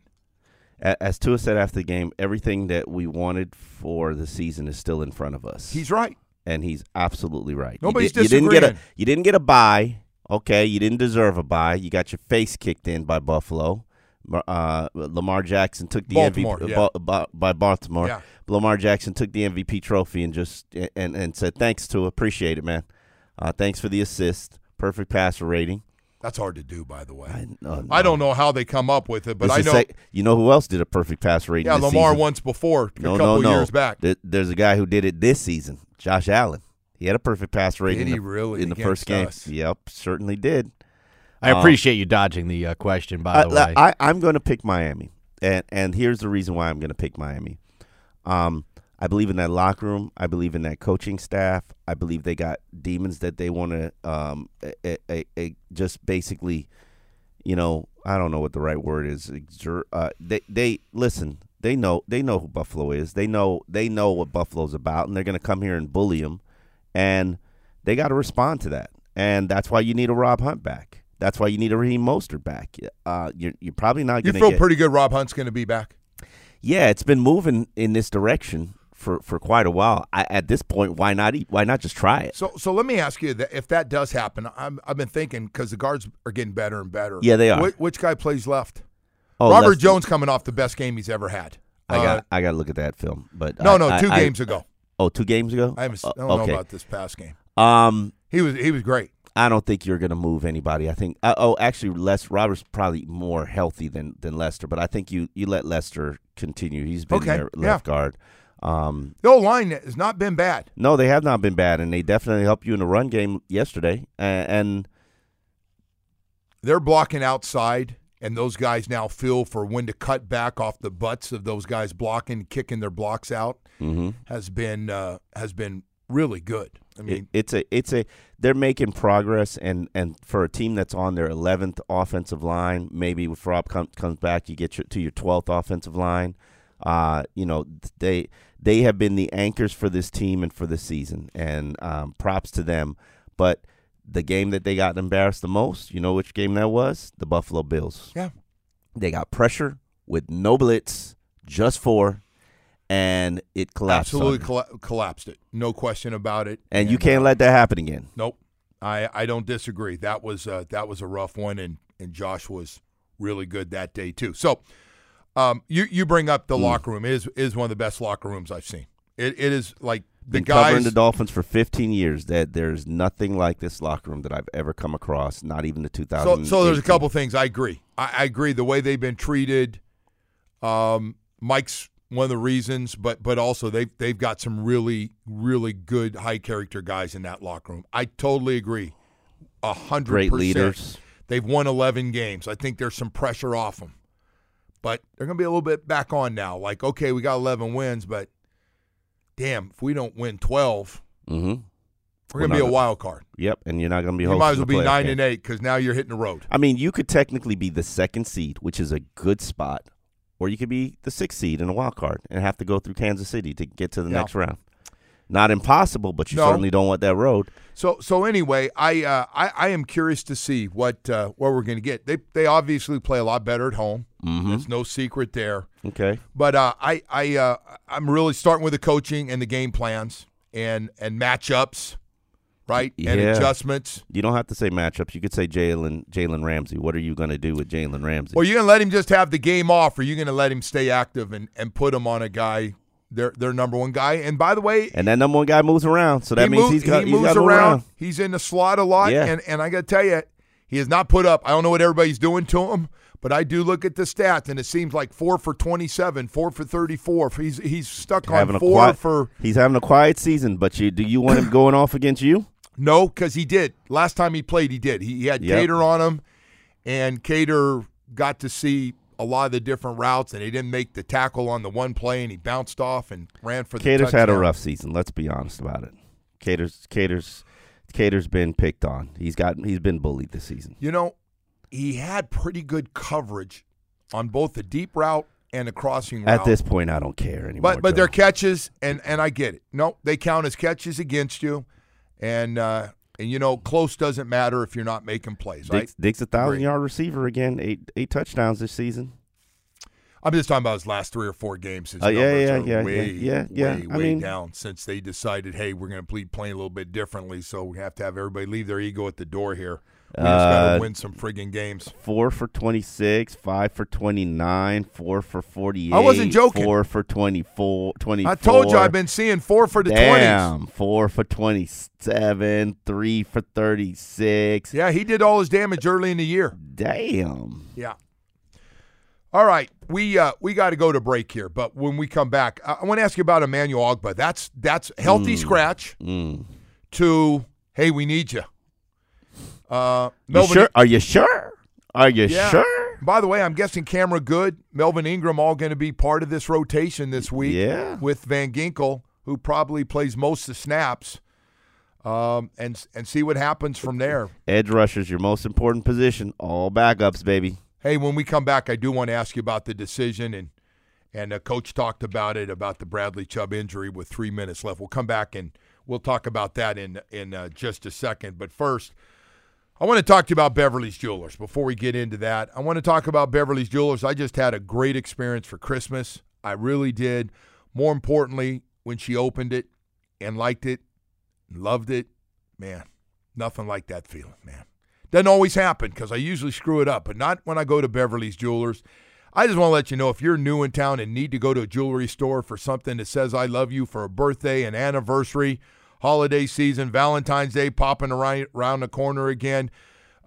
[SPEAKER 3] As Tua said after the game, everything that we wanted for the season is still in front of us.
[SPEAKER 2] He's right.
[SPEAKER 3] and he's absolutely right. You
[SPEAKER 2] Nobody's
[SPEAKER 3] did- you didn't get a you didn't get a bye. Okay, you didn't deserve a bye. You got your face kicked in by Buffalo. Uh, Lamar Jackson took the
[SPEAKER 2] Baltimore,
[SPEAKER 3] MVP
[SPEAKER 2] yeah.
[SPEAKER 3] Ba- Ba- by Baltimore.
[SPEAKER 2] Yeah.
[SPEAKER 3] Lamar Jackson took the MVP trophy and just and and said thanks to appreciate it, man. Uh, thanks for the assist. Perfect passer rating.
[SPEAKER 2] That's hard to do, by the way.
[SPEAKER 3] I, no,
[SPEAKER 2] I don't know how they come up with it, but
[SPEAKER 3] This
[SPEAKER 2] I know.
[SPEAKER 3] sec- you know who else did a perfect pass rating?
[SPEAKER 2] yeah,
[SPEAKER 3] this
[SPEAKER 2] Lamar
[SPEAKER 3] season?
[SPEAKER 2] once before, a
[SPEAKER 3] No,
[SPEAKER 2] couple
[SPEAKER 3] no, no.
[SPEAKER 2] years back.
[SPEAKER 3] There- There's a guy who did it this season, Josh Allen. He had a perfect pass rating
[SPEAKER 2] Did
[SPEAKER 3] in
[SPEAKER 2] he
[SPEAKER 3] the,
[SPEAKER 2] really
[SPEAKER 3] in the first game.
[SPEAKER 2] us?
[SPEAKER 3] Yep, certainly did.
[SPEAKER 4] I
[SPEAKER 3] Um,
[SPEAKER 4] appreciate you dodging the uh, question, by
[SPEAKER 3] I,
[SPEAKER 4] the way.
[SPEAKER 3] I, I'm going to pick Miami, and and here's the reason why I'm going to pick Miami. Um, I believe in that locker room. I believe in that coaching staff. I believe they got demons that they want to um, a, a, a, just basically, you know, I don't know what the right word is. Exert, uh, they they listen. They know they know who Buffalo is. They know they know what Buffalo's about, and they're going to come here and bully them, and they got to respond to that. And that's why you need a Rob Hunt back. That's why you need a Raheem Mostert back. Uh, you're you're probably not
[SPEAKER 2] You
[SPEAKER 3] going to
[SPEAKER 2] feel
[SPEAKER 3] get.
[SPEAKER 2] pretty good. Rob Hunt's going to be back.
[SPEAKER 3] yeah, it's been moving in this direction for, for quite a while. I, at this point, why not eat? Why not just try it?
[SPEAKER 2] So, so let me ask you that if that does happen, I'm, I've been thinking because the guards are getting better and better.
[SPEAKER 3] Yeah, they are.
[SPEAKER 2] Which, which guy plays left?
[SPEAKER 3] Oh,
[SPEAKER 2] Robert Jones coming off the best game he's ever had.
[SPEAKER 3] I
[SPEAKER 2] Uh,
[SPEAKER 3] got I got to look at that film. But
[SPEAKER 2] no,
[SPEAKER 3] I-
[SPEAKER 2] no, two
[SPEAKER 3] I-
[SPEAKER 2] games ago.
[SPEAKER 3] Oh, two games ago.
[SPEAKER 2] I, haven't,
[SPEAKER 3] Uh,
[SPEAKER 2] I don't
[SPEAKER 3] okay.
[SPEAKER 2] know about this past game.
[SPEAKER 3] Um,
[SPEAKER 2] He was he was great.
[SPEAKER 3] I don't think you're going to move anybody. I think. Uh, oh, actually, Les Robert's probably more healthy than than Lester, but I think you you let Lester continue. He's been
[SPEAKER 2] Okay,
[SPEAKER 3] there
[SPEAKER 2] yeah.
[SPEAKER 3] left guard. Um,
[SPEAKER 2] The old line has not been bad.
[SPEAKER 3] no, they have not been bad, and they definitely helped you in the run game yesterday. And, and
[SPEAKER 2] They're blocking outside, and those guys now feel for when to cut back off the butts of those guys blocking, kicking their blocks out.
[SPEAKER 3] mhm.
[SPEAKER 2] Has been uh, has been really good. I mean,
[SPEAKER 3] it, it's a it's a they're making progress and and for a team that's on their 11th offensive line maybe if rob com- comes back you get your, to your 12th offensive line uh you know they they have been the anchors for this team and for the season and um, props to them but the game that they got embarrassed the most you know which game that was the buffalo bills
[SPEAKER 2] yeah.
[SPEAKER 3] they got pressure with no blitz just four and it collapsed
[SPEAKER 2] absolutely colla- collapsed it. No question about it.
[SPEAKER 3] and you
[SPEAKER 2] uh,
[SPEAKER 3] can't let that happen again
[SPEAKER 2] Nope. I, I don't disagree. That was uh, that was a rough one, and, and Josh was really good that day too. So, um, you you bring up the
[SPEAKER 3] Hmm.
[SPEAKER 2] locker room it is is one of the best locker rooms I've seen. It it is like the
[SPEAKER 3] been covering the Dolphins for 15 years. That there's nothing like this locker room that I've ever come across. Not even the 2000.
[SPEAKER 2] so so there's a couple things I agree. I, I agree the way they've been treated. Um, Mike's one of the reasons, but but also they they've got some really really good high character guys in that locker room. I totally agree. A hundred
[SPEAKER 3] Great leaders.
[SPEAKER 2] They've won 11 games. I think there's some pressure off them. But they're going to be a little bit back on now. Like, okay, we got 11 wins, but damn, if we don't win 12,
[SPEAKER 3] Mm-hmm.
[SPEAKER 2] we're
[SPEAKER 3] We're
[SPEAKER 2] going to be a wild card.
[SPEAKER 3] Yep, and you're not going to be.
[SPEAKER 2] You might as well be 9
[SPEAKER 3] game.
[SPEAKER 2] and 8 because now you're hitting the road.
[SPEAKER 3] I mean, you could technically be the second seed, which is a good spot, or you could be the sixth seed in a wild card and have to go through Kansas City to get to the
[SPEAKER 2] Yeah.
[SPEAKER 3] next round. Not impossible, but you
[SPEAKER 2] No.
[SPEAKER 3] certainly don't want that road.
[SPEAKER 2] So so anyway, I uh, I, I am curious to see what uh, what we're going to get. They they obviously play a lot better at home.
[SPEAKER 3] Mhm.
[SPEAKER 2] There's no secret there.
[SPEAKER 3] Okay.
[SPEAKER 2] But uh, I I uh, I'm really starting with the coaching and the game plans and and matchups, right? And adjustments.
[SPEAKER 3] You don't have to say matchups. You could say Jalen Jalen Ramsey. What are you going to do with Jalen Ramsey?
[SPEAKER 2] Or you're gonna let him just have the game off, or you gonna let him stay active and, and put him on a guy, their their number one guy. And by the way,
[SPEAKER 3] and that number one guy moves around, so that
[SPEAKER 2] he
[SPEAKER 3] means
[SPEAKER 2] move-
[SPEAKER 3] he's got
[SPEAKER 2] he
[SPEAKER 3] he's
[SPEAKER 2] moves
[SPEAKER 3] got to move
[SPEAKER 2] around.
[SPEAKER 3] around.
[SPEAKER 2] He's in the slot a lot,
[SPEAKER 3] Yeah.
[SPEAKER 2] and and I gotta tell you, he has not put up. I don't know what everybody's doing to him, but I do look at the stats, and it seems like four for twenty seven, four for thirty four. He's he's stuck on four
[SPEAKER 3] quiet,
[SPEAKER 2] for
[SPEAKER 3] he's having a quiet season, but you do you want him <clears throat> going off against you?
[SPEAKER 2] no, because he did last time he played. He did. He, he had
[SPEAKER 3] Yep.
[SPEAKER 2] Kader on him, and Kader got to see a lot of the different routes, and he didn't make the tackle on the one play, and he bounced off and ran for the
[SPEAKER 3] Kader's had a rough season. Let's be honest about it. Kader's Kader's Kader's been picked on. He's got he's been bullied this season.
[SPEAKER 2] You know, he had pretty good coverage on both the deep route and the crossing route.
[SPEAKER 3] At this point, I don't care anymore.
[SPEAKER 2] but but
[SPEAKER 3] Joe.
[SPEAKER 2] they're catches, and and I get it. No, they count as catches against you, and uh, and you know, close doesn't matter if you're not making plays, right?
[SPEAKER 3] Dick's, Dick's a thousand
[SPEAKER 2] Great.
[SPEAKER 3] yard receiver again. Eight eight touchdowns this season.
[SPEAKER 2] I'm just talking about his last three or four games. His
[SPEAKER 3] Oh, yeah,
[SPEAKER 2] numbers
[SPEAKER 3] yeah,
[SPEAKER 2] are
[SPEAKER 3] yeah,
[SPEAKER 2] way,
[SPEAKER 3] yeah, yeah,
[SPEAKER 2] way,
[SPEAKER 3] yeah. I
[SPEAKER 2] way
[SPEAKER 3] mean-
[SPEAKER 2] down since they decided, hey, we're going to be playing a little bit differently, so we have to have everybody leave their ego at the door here. We just got
[SPEAKER 3] Uh,
[SPEAKER 2] to win some friggin' games.
[SPEAKER 3] Four for twenty six, five for twenty nine, four for forty eight.
[SPEAKER 2] I wasn't joking.
[SPEAKER 3] Four for 24, 24.
[SPEAKER 2] I told you I've been seeing four for the
[SPEAKER 3] Damn,
[SPEAKER 2] 20s.
[SPEAKER 3] four for twenty seven, three for thirty six.
[SPEAKER 2] Yeah, he did all his damage early in the year.
[SPEAKER 3] Damn.
[SPEAKER 2] Yeah. All right, we uh, we got to go to break here, but when we come back, I, I want to ask you about Emmanuel Ogbah. That's that's healthy scratch
[SPEAKER 3] Mm.
[SPEAKER 2] to hey, we need you. Uh, Melvin,
[SPEAKER 3] sure? Are you sure? Are you
[SPEAKER 2] Yeah.
[SPEAKER 3] sure?
[SPEAKER 2] By the way, I'm guessing Cameron Goode, Melvin Ingram, all going to be part of this rotation this week.
[SPEAKER 3] Yeah.
[SPEAKER 2] With Van Ginkel, who probably plays most of the snaps, um, and and see what happens from there.
[SPEAKER 3] Edge rusher's your most important position. All backups, baby.
[SPEAKER 2] Hey, when we come back, I do want to ask you about the decision and and uh, coach talked about it about the Bradley Chubb injury with three minutes left. We'll come back and we'll talk about that in in uh, just a second. But first, I want to talk to you about Beverly's Jewelers. Before we get into that, I want to talk about Beverly's Jewelers. I just had a great experience for Christmas. I really did. More importantly, when she opened it and liked it, and loved it, man, nothing like that feeling, man. Doesn't always happen because I usually screw it up, but not when I go to Beverly's Jewelers. I just want to let you know if you're new in town and need to go to a jewelry store for something that says I love you for a birthday, an anniversary, holiday season, Valentine's Day popping around, around the corner again,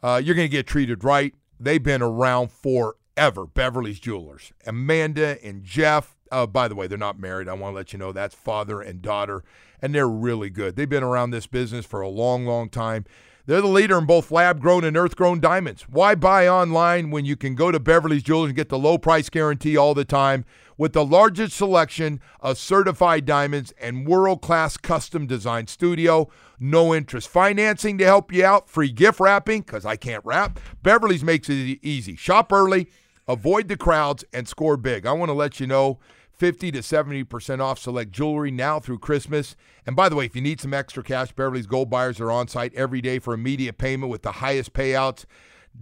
[SPEAKER 2] uh, you're going to get treated right. They've been around forever, Beverly's Jewelers. Amanda and Jeff, uh, by the way, they're not married. I want to let you know that's father and daughter, and they're really good. They've been around this business for a long, long time. They're the leader in both lab grown and earth grown diamonds. Why buy online when you can go to Beverly's Jewelers and get the low price guarantee all the time with the largest selection of certified diamonds and world class custom design studio? No interest financing to help you out, free gift wrapping because I can't wrap. Beverly's makes it easy. Shop early, avoid the crowds, and score big. I want to let you know 50 to 70% off select jewelry now through Christmas. And by the way, if you need some extra cash, Beverly's Gold Buyers are on site every day for immediate payment with the highest payouts.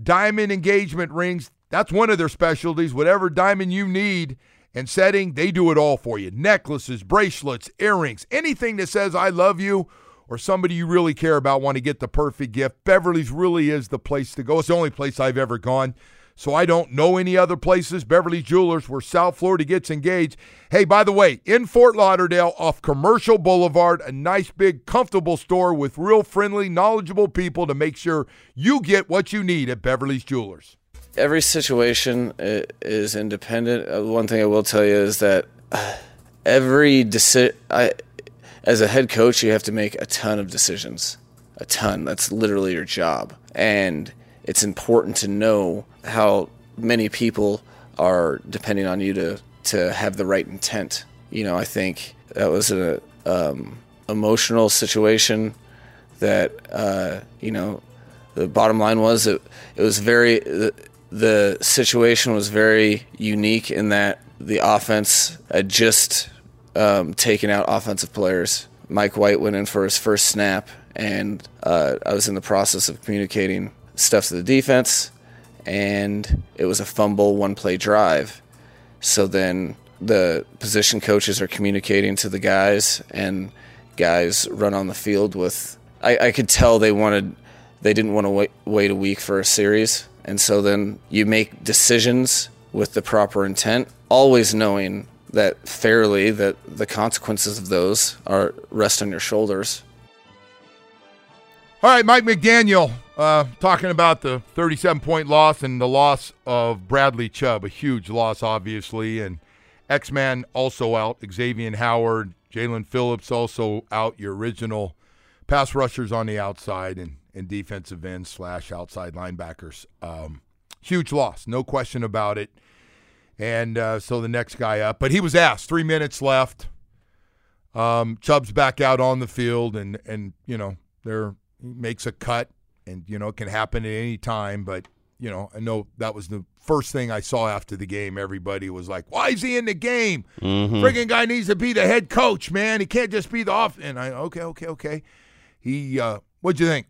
[SPEAKER 2] Diamond engagement rings, that's one of their specialties. Whatever diamond you need and setting, they do it all for you. Necklaces, bracelets, earrings, anything that says I love you or somebody you really care about want to get the perfect gift. Beverly's really is the place to go. It's the only place I've ever gone. So I don't know any other places. Beverly Jewelers, where South Florida gets engaged. Hey, by the way, in Fort Lauderdale off Commercial Boulevard, a nice, big, comfortable store with real friendly, knowledgeable people to make sure you get what you need at Beverly's Jewelers.
[SPEAKER 1] every situation is independent. Uh, One thing I will tell you is that uh, every decision, as a head coach, you have to make a ton of decisions. A ton. That's literally your job. And it's important to know how many people are depending on you to, to have the right intent. You know, I think that was an um, emotional situation that, uh, you know, the bottom line was it, it was very the, the situation was very unique in that the offense had just um, taken out offensive players. Mike White went in for his first snap, and uh, I was in the process of communicating stuff to the defense, and it was a fumble, one play drive. So then the position coaches are communicating to the guys, and guys run on the field with. I, I could tell they wanted, they didn't want to wait, wait a week for a series, and so then you make decisions with the proper intent, always knowing that fairly that the consequences of those are rest on your shoulders.
[SPEAKER 2] All right, Mike McDaniel uh, talking about the 37 point loss and the loss of Bradley Chubb, a huge loss, obviously. And X Man also out, Xavier Howard, Jaelan Phillips also out, your original pass rushers on the outside and, and defensive ends slash outside linebackers. Um, huge loss, no question about it. And uh, so the next guy up, but he was asked, three minutes left. Um, Chubb's back out on the field, and and you know they're he makes a cut, and you know it can happen at any time. But you know, I know that was the first thing I saw after the game. Everybody was like, "Why is he in the game?
[SPEAKER 3] Mm-hmm.
[SPEAKER 2] Friggin' guy needs to be the head coach, man. He can't just be the off." And I, okay, okay, okay. He, uh, what'd you think?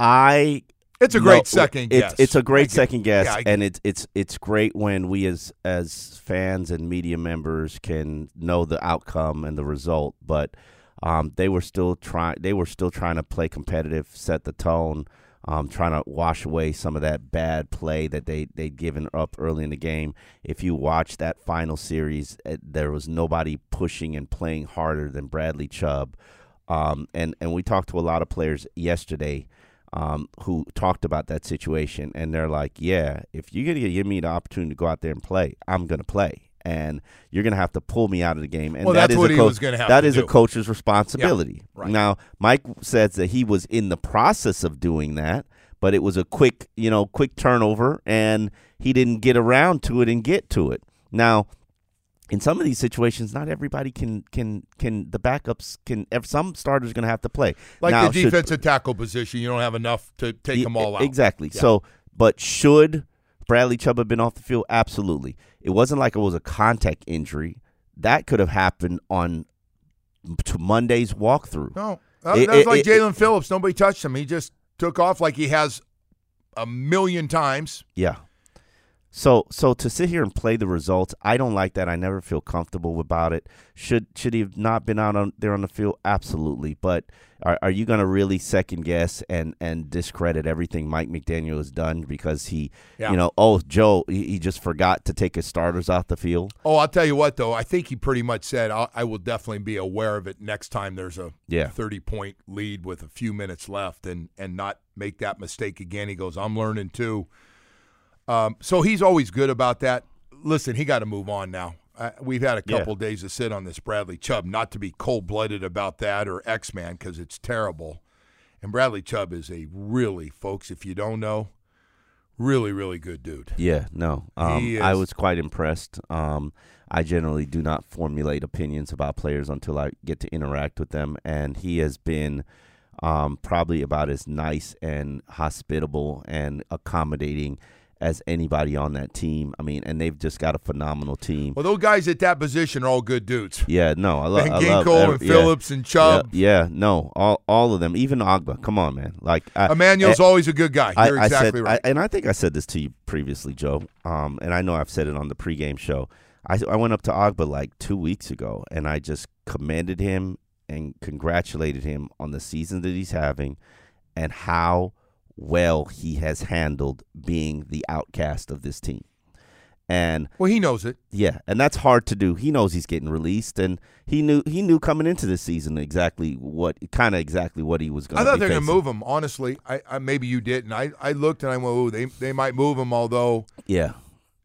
[SPEAKER 3] I
[SPEAKER 2] It's a great
[SPEAKER 3] No,
[SPEAKER 2] second
[SPEAKER 3] it's,
[SPEAKER 2] guess.
[SPEAKER 3] It's a great second guess,
[SPEAKER 2] yeah,
[SPEAKER 3] and it's it's it's great when we as as fans and media members can know the outcome and the result. But um, they were still trying. They were still trying to play competitive, set the tone, um, trying to wash away some of that bad play that they they'd given up early in the game. If you watch that final series, eh, there was nobody pushing and playing harder than Bradley Chubb. Um, and and we talked to a lot of players yesterday um, who talked about that situation, and they're like, "Yeah, if you're gonna give me the opportunity to go out there and play, I'm gonna play, and you're gonna have to pull me out of the game." And
[SPEAKER 2] Well,
[SPEAKER 3] that
[SPEAKER 2] that's
[SPEAKER 3] is
[SPEAKER 2] what
[SPEAKER 3] a
[SPEAKER 2] he was
[SPEAKER 3] That
[SPEAKER 2] do.
[SPEAKER 3] a coach's responsibility.
[SPEAKER 2] right.
[SPEAKER 3] Now, Mike says that he was in the process of doing that, but it was a quick, you know, quick turnover, and he didn't get around to it and get to it. Now, in some of these situations, not everybody can can can the backups can. If some starters are going to have to play.
[SPEAKER 2] like
[SPEAKER 3] now,
[SPEAKER 2] the
[SPEAKER 3] should-
[SPEAKER 2] defensive tackle position. You don't have enough to take
[SPEAKER 3] Yeah,
[SPEAKER 2] them all out.
[SPEAKER 3] Exactly.
[SPEAKER 2] Yeah.
[SPEAKER 3] So, but should Bradley Chubb have been off the field? Absolutely. It wasn't like it was a contact injury. That could have happened on to Monday's walkthrough.
[SPEAKER 2] No, that,
[SPEAKER 3] It-
[SPEAKER 2] that was
[SPEAKER 3] it-
[SPEAKER 2] like Jaelan Phillips. Nobody touched him. He just took off like he has a million times.
[SPEAKER 3] Yeah. So so to sit here and play the results, I don't like that. I never feel comfortable about it. Should should he have not been out on there on the field? Absolutely. But are, are you going to really second guess and and discredit everything Mike McDaniel has done because he,
[SPEAKER 2] Yeah.
[SPEAKER 3] you know, oh Joe, he, he just forgot to take his starters off the field.
[SPEAKER 2] Oh, I'll tell you what, though. I think he pretty much said, I will definitely be aware of it next time there's a
[SPEAKER 3] Yeah.
[SPEAKER 2] 30 point lead with a few minutes left and, and not make that mistake again. He goes, I'm learning too. Um, so he's always good about that. Listen, he got to move on now. Uh, we've had a
[SPEAKER 3] Yeah.
[SPEAKER 2] couple days to sit on this Bradley Chubb, not to be cold blooded about that or X Man because it's terrible. And Bradley Chubb is a really, folks, if you don't know, really, really good dude.
[SPEAKER 3] Yeah, no. Um, I was quite impressed. Um, I generally do not formulate opinions about players until I get to interact with them, and he has been um, probably about as nice and hospitable and accommodating as anybody on that team. I mean, and they've just got a phenomenal team.
[SPEAKER 2] Well, those guys at that position are all good dudes.
[SPEAKER 3] Yeah, no, I, lo-
[SPEAKER 2] And
[SPEAKER 3] I love Ginkel
[SPEAKER 2] and
[SPEAKER 3] yeah.
[SPEAKER 2] Phillips and Chubb.
[SPEAKER 3] Yeah, yeah, no, all all of them, even Ogbah. Come on, man. Like I,
[SPEAKER 2] Emmanuel's
[SPEAKER 3] I-
[SPEAKER 2] always a good guy. You're
[SPEAKER 3] I
[SPEAKER 2] exactly
[SPEAKER 3] said,
[SPEAKER 2] right.
[SPEAKER 3] I, and I think I said this to you previously, Joe. Um, and I know I've said it on the pregame show. I, I went up to Ogbah like two weeks ago, and I just commended him and congratulated him on the season that he's having, and how well he has handled being the outcast of this team. And
[SPEAKER 2] well, he knows it.
[SPEAKER 3] yeah, and that's hard to do. He knows he's getting released, and he knew he knew coming into this season exactly what kind of exactly what he was going.
[SPEAKER 2] To I thought they were going to move him. Honestly, I, I maybe you didn't. I, I looked and I went, "Oh, they they might move him." Although
[SPEAKER 3] Yeah,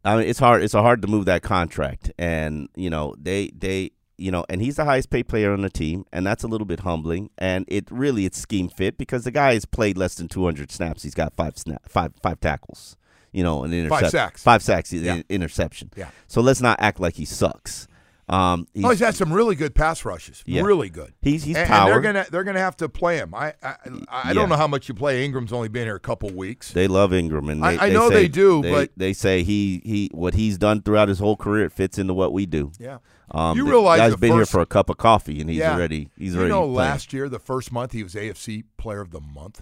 [SPEAKER 3] I mean it's hard. It's hard to move that contract, and you know they they you know, and he's the highest paid player on the team, and that's a little bit humbling. And it really it's scheme fit because the guy has played less than 200 snaps. He's got five snap five five tackles. You know, an interception.
[SPEAKER 2] sacks.
[SPEAKER 3] Five sacks.
[SPEAKER 2] Yeah.
[SPEAKER 3] interception.
[SPEAKER 2] Yeah.
[SPEAKER 3] So let's not act like he sucks. Um, he's,
[SPEAKER 2] oh, he's had some really good pass rushes.
[SPEAKER 3] Yeah.
[SPEAKER 2] Really good.
[SPEAKER 3] He's- he's
[SPEAKER 2] and, and they're gonna they're gonna have to play him. I I, I
[SPEAKER 3] Yeah.
[SPEAKER 2] don't know how much you play. Ingram's only been here a couple weeks.
[SPEAKER 3] They love Ingram, and
[SPEAKER 2] I-
[SPEAKER 3] they,
[SPEAKER 2] know
[SPEAKER 3] say-
[SPEAKER 2] they do,
[SPEAKER 3] they-
[SPEAKER 2] but-
[SPEAKER 3] they say he he what he's done throughout his whole career it fits into what we do.
[SPEAKER 2] Yeah.
[SPEAKER 3] um,
[SPEAKER 2] You realize
[SPEAKER 3] guy's been
[SPEAKER 2] first-
[SPEAKER 3] here for a cup of coffee, and he's
[SPEAKER 2] yeah.
[SPEAKER 3] already he's
[SPEAKER 2] you
[SPEAKER 3] already
[SPEAKER 2] know
[SPEAKER 3] playing.
[SPEAKER 2] last year the first month he was AFC Player of the Month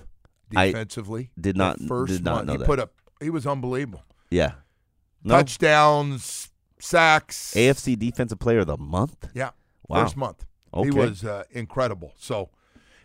[SPEAKER 3] I
[SPEAKER 2] defensively.
[SPEAKER 3] did
[SPEAKER 2] The
[SPEAKER 3] not-
[SPEAKER 2] first
[SPEAKER 3] did not
[SPEAKER 2] month
[SPEAKER 3] know
[SPEAKER 2] he
[SPEAKER 3] that.
[SPEAKER 2] put up. He was unbelievable.
[SPEAKER 3] yeah, no
[SPEAKER 2] Touchdowns, sacks.
[SPEAKER 3] AFC Defensive Player of the Month.
[SPEAKER 2] Yeah.
[SPEAKER 3] Wow.
[SPEAKER 2] First month.
[SPEAKER 3] Okay.
[SPEAKER 2] He was uh, incredible. So,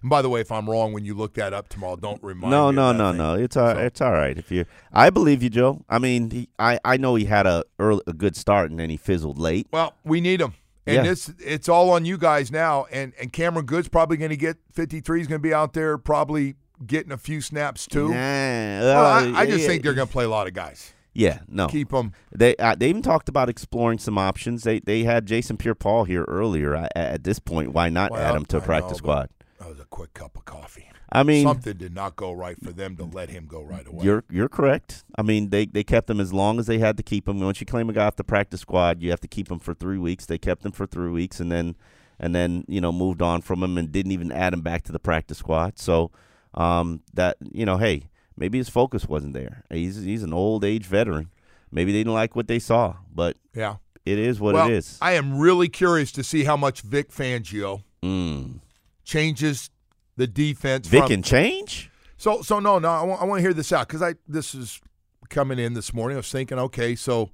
[SPEAKER 2] and by the way, if I'm wrong when you look that up tomorrow, don't remind
[SPEAKER 3] No,
[SPEAKER 2] me.
[SPEAKER 3] no, no,
[SPEAKER 2] thing.
[SPEAKER 3] no. It's all
[SPEAKER 2] So-
[SPEAKER 3] it's all right if you. I believe you, Joe. I mean, he, I I know he had a early, a good start and then he fizzled late.
[SPEAKER 2] Well, we need him. And
[SPEAKER 3] Yeah.
[SPEAKER 2] this it's all on you guys now. And and Cameron Goode's probably going to get 53. He's going to be out there probably getting a few snaps too.
[SPEAKER 3] Nah,
[SPEAKER 2] Well,
[SPEAKER 3] uh,
[SPEAKER 2] I, I just
[SPEAKER 3] yeah,
[SPEAKER 2] think they're going to play a lot of guys.
[SPEAKER 3] Yeah, no.
[SPEAKER 2] Keep them.
[SPEAKER 3] They uh, they even talked about exploring some options. They they had Jason Pierre-Paul here earlier. I, at this point, why not add him to a
[SPEAKER 2] I
[SPEAKER 3] practice
[SPEAKER 2] know,
[SPEAKER 3] squad?
[SPEAKER 2] That was a quick cup of coffee.
[SPEAKER 3] I mean,
[SPEAKER 2] Something did not go right for them to let him go right away.
[SPEAKER 3] You're you're correct. I mean, they they kept him as long as they had to keep him. Once you claim a guy off the practice squad, you have to keep him for three weeks. They kept him for three weeks, and then and then you know moved on from him and didn't even add him back to the practice squad. So um, that you know, hey, maybe his focus wasn't there. He's he's an old age veteran. Maybe they didn't like what they saw, but
[SPEAKER 2] Yeah.
[SPEAKER 3] it is what
[SPEAKER 2] well,
[SPEAKER 3] it is.
[SPEAKER 2] I am really curious to see how much Vic Fangio
[SPEAKER 3] Mm.
[SPEAKER 2] changes the defense.
[SPEAKER 3] Vic
[SPEAKER 2] from,
[SPEAKER 3] can change.
[SPEAKER 2] So so no no I want to hear this out because I this is coming in this morning. I was thinking okay so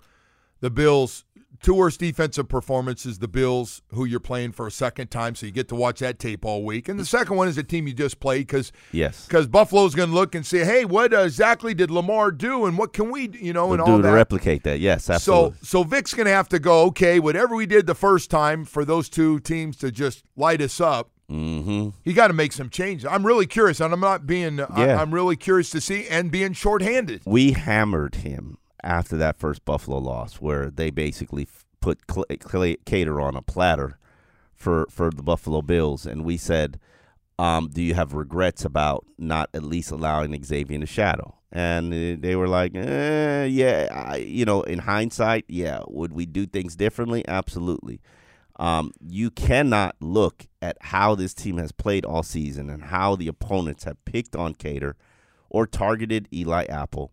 [SPEAKER 2] the Bills two worst defensive performances the Bills who you're playing for a second time so you get to watch that tape all week and the second one is the team you just played because
[SPEAKER 3] Yes.
[SPEAKER 2] because Buffalo's going to look and say hey what exactly did Lamar do and what can we you know and
[SPEAKER 3] We'll
[SPEAKER 2] all
[SPEAKER 3] do to
[SPEAKER 2] that
[SPEAKER 3] replicate that. Yes, absolutely.
[SPEAKER 2] so so Vic's going to have to go okay whatever we did the first time for those two teams to just light us up
[SPEAKER 3] mm-hmm.
[SPEAKER 2] you got to make some changes. I'm really curious, and I'm not being. I,
[SPEAKER 3] Yeah.
[SPEAKER 2] I'm really curious to see and being shorthanded.
[SPEAKER 3] we hammered him after that first Buffalo loss, where they basically put Kader on a platter for for the Buffalo Bills, and we said, um, "Do you have regrets about not at least allowing Xavien to shadow?" And they were like, eh, "Yeah, I, you know, in hindsight, yeah, would we do things differently? Absolutely." Um, you cannot look at how this team has played all season and how the opponents have picked on Kader or targeted Eli Apple,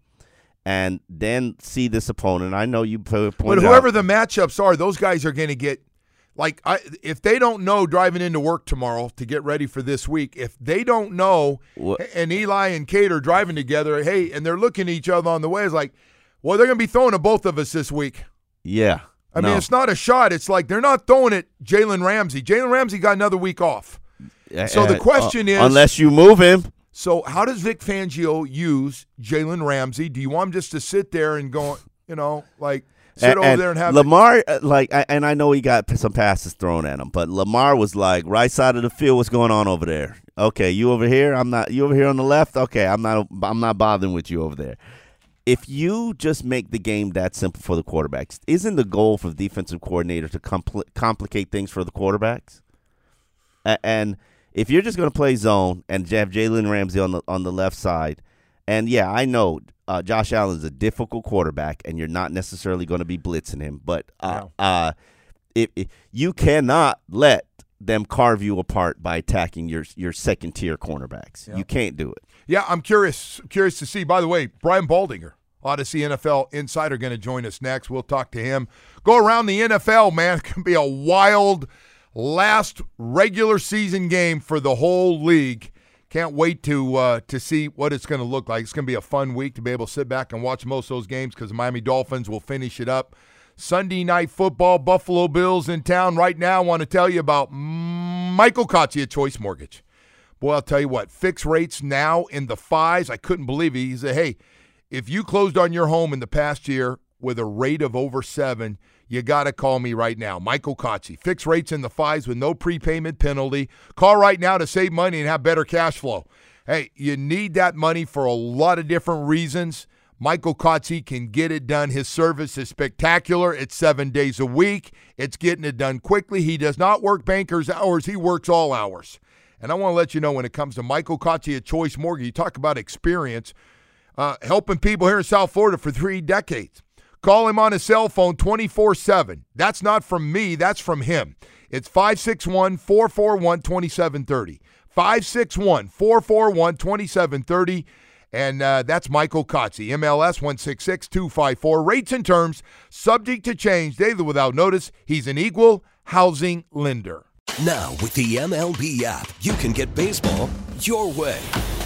[SPEAKER 3] and then see this opponent. I know you po-
[SPEAKER 2] But whoever
[SPEAKER 3] out,
[SPEAKER 2] the matchups are, those guys are going to get. Like, I, if they don't know driving into work tomorrow to get ready for this week, if they don't know,
[SPEAKER 3] Wha-
[SPEAKER 2] and Eli and Kate are driving together, hey, and they're looking at each other on the way, it's like, well, they're going to be throwing at both of us this week.
[SPEAKER 3] yeah.
[SPEAKER 2] I mean, it's not a shot. It's like they're not throwing at Jalen Ramsey. Jalen Ramsey got another week off. So the
[SPEAKER 3] Uh,
[SPEAKER 2] question is-
[SPEAKER 3] unless you move him,
[SPEAKER 2] So how does Vic Fangio use Jalen Ramsey? Do you want him just to sit there and go, you know, like sit over there and have
[SPEAKER 3] Lamar, uh, like, I, and I know he got some passes thrown at him, but Lamar was like, right side of the field, what's going on over there? Okay, you over here? I'm not. You over here on the left? Okay, I'm not. I'm not bothering with you over there. If you just make the game that simple for the quarterbacks, isn't the goal for the defensive coordinator to compl- complicate things for the quarterbacks? A- and if you're just going to play zone and have Jalen Ramsey on the on the left side, and yeah, I know uh, Josh Allen is a difficult quarterback, and you're not necessarily going to be blitzing him, but uh, uh, if, if you cannot let them carve you apart by attacking your your second tier cornerbacks. You can't do it.
[SPEAKER 2] Yeah, I'm curious curious to see. By the way, Brian Baldinger, Audacy NFL insider, going to join us next. We'll talk to him. Go around the NFL, man. <laughs> It can be a wild last regular season game for the whole league. Can't wait to uh, to see what it's going to look like. It's going to be a fun week to be able to sit back and watch most of those games because the Miami Dolphins will finish it up. Sunday night football, Buffalo Bills in town right now. I want to tell you about Michael Kotze Choice Mortgage. Boy, I'll tell you what, fixed rates now in the fives. I couldn't believe it. He said, hey, if you closed on your home in the past year with a rate of over seven, you got to call me right now. Michael Kotze. Fixed rates in the fives with no prepayment penalty. Call right now to save money and have better cash flow. Hey, you need that money for a lot of different reasons. Michael Kotze can get it done. His service is spectacular. It's seven days a week. It's getting it done quickly. He does not work banker's hours. He works all hours. And I want to let you know when it comes to Michael Kotze at Choice Mortgage, you talk about experience, uh, helping people here in South Florida for three decades. Call him on his cell phone 24 7. That's not from me, that's from him. It's 561 441 2730. 561 441 2730. And uh, that's Michael Kotze, MLS 166254. Rates and terms subject to change daily without notice. He's an equal housing lender.
[SPEAKER 6] Now, with the MLB app, you can get baseball your way.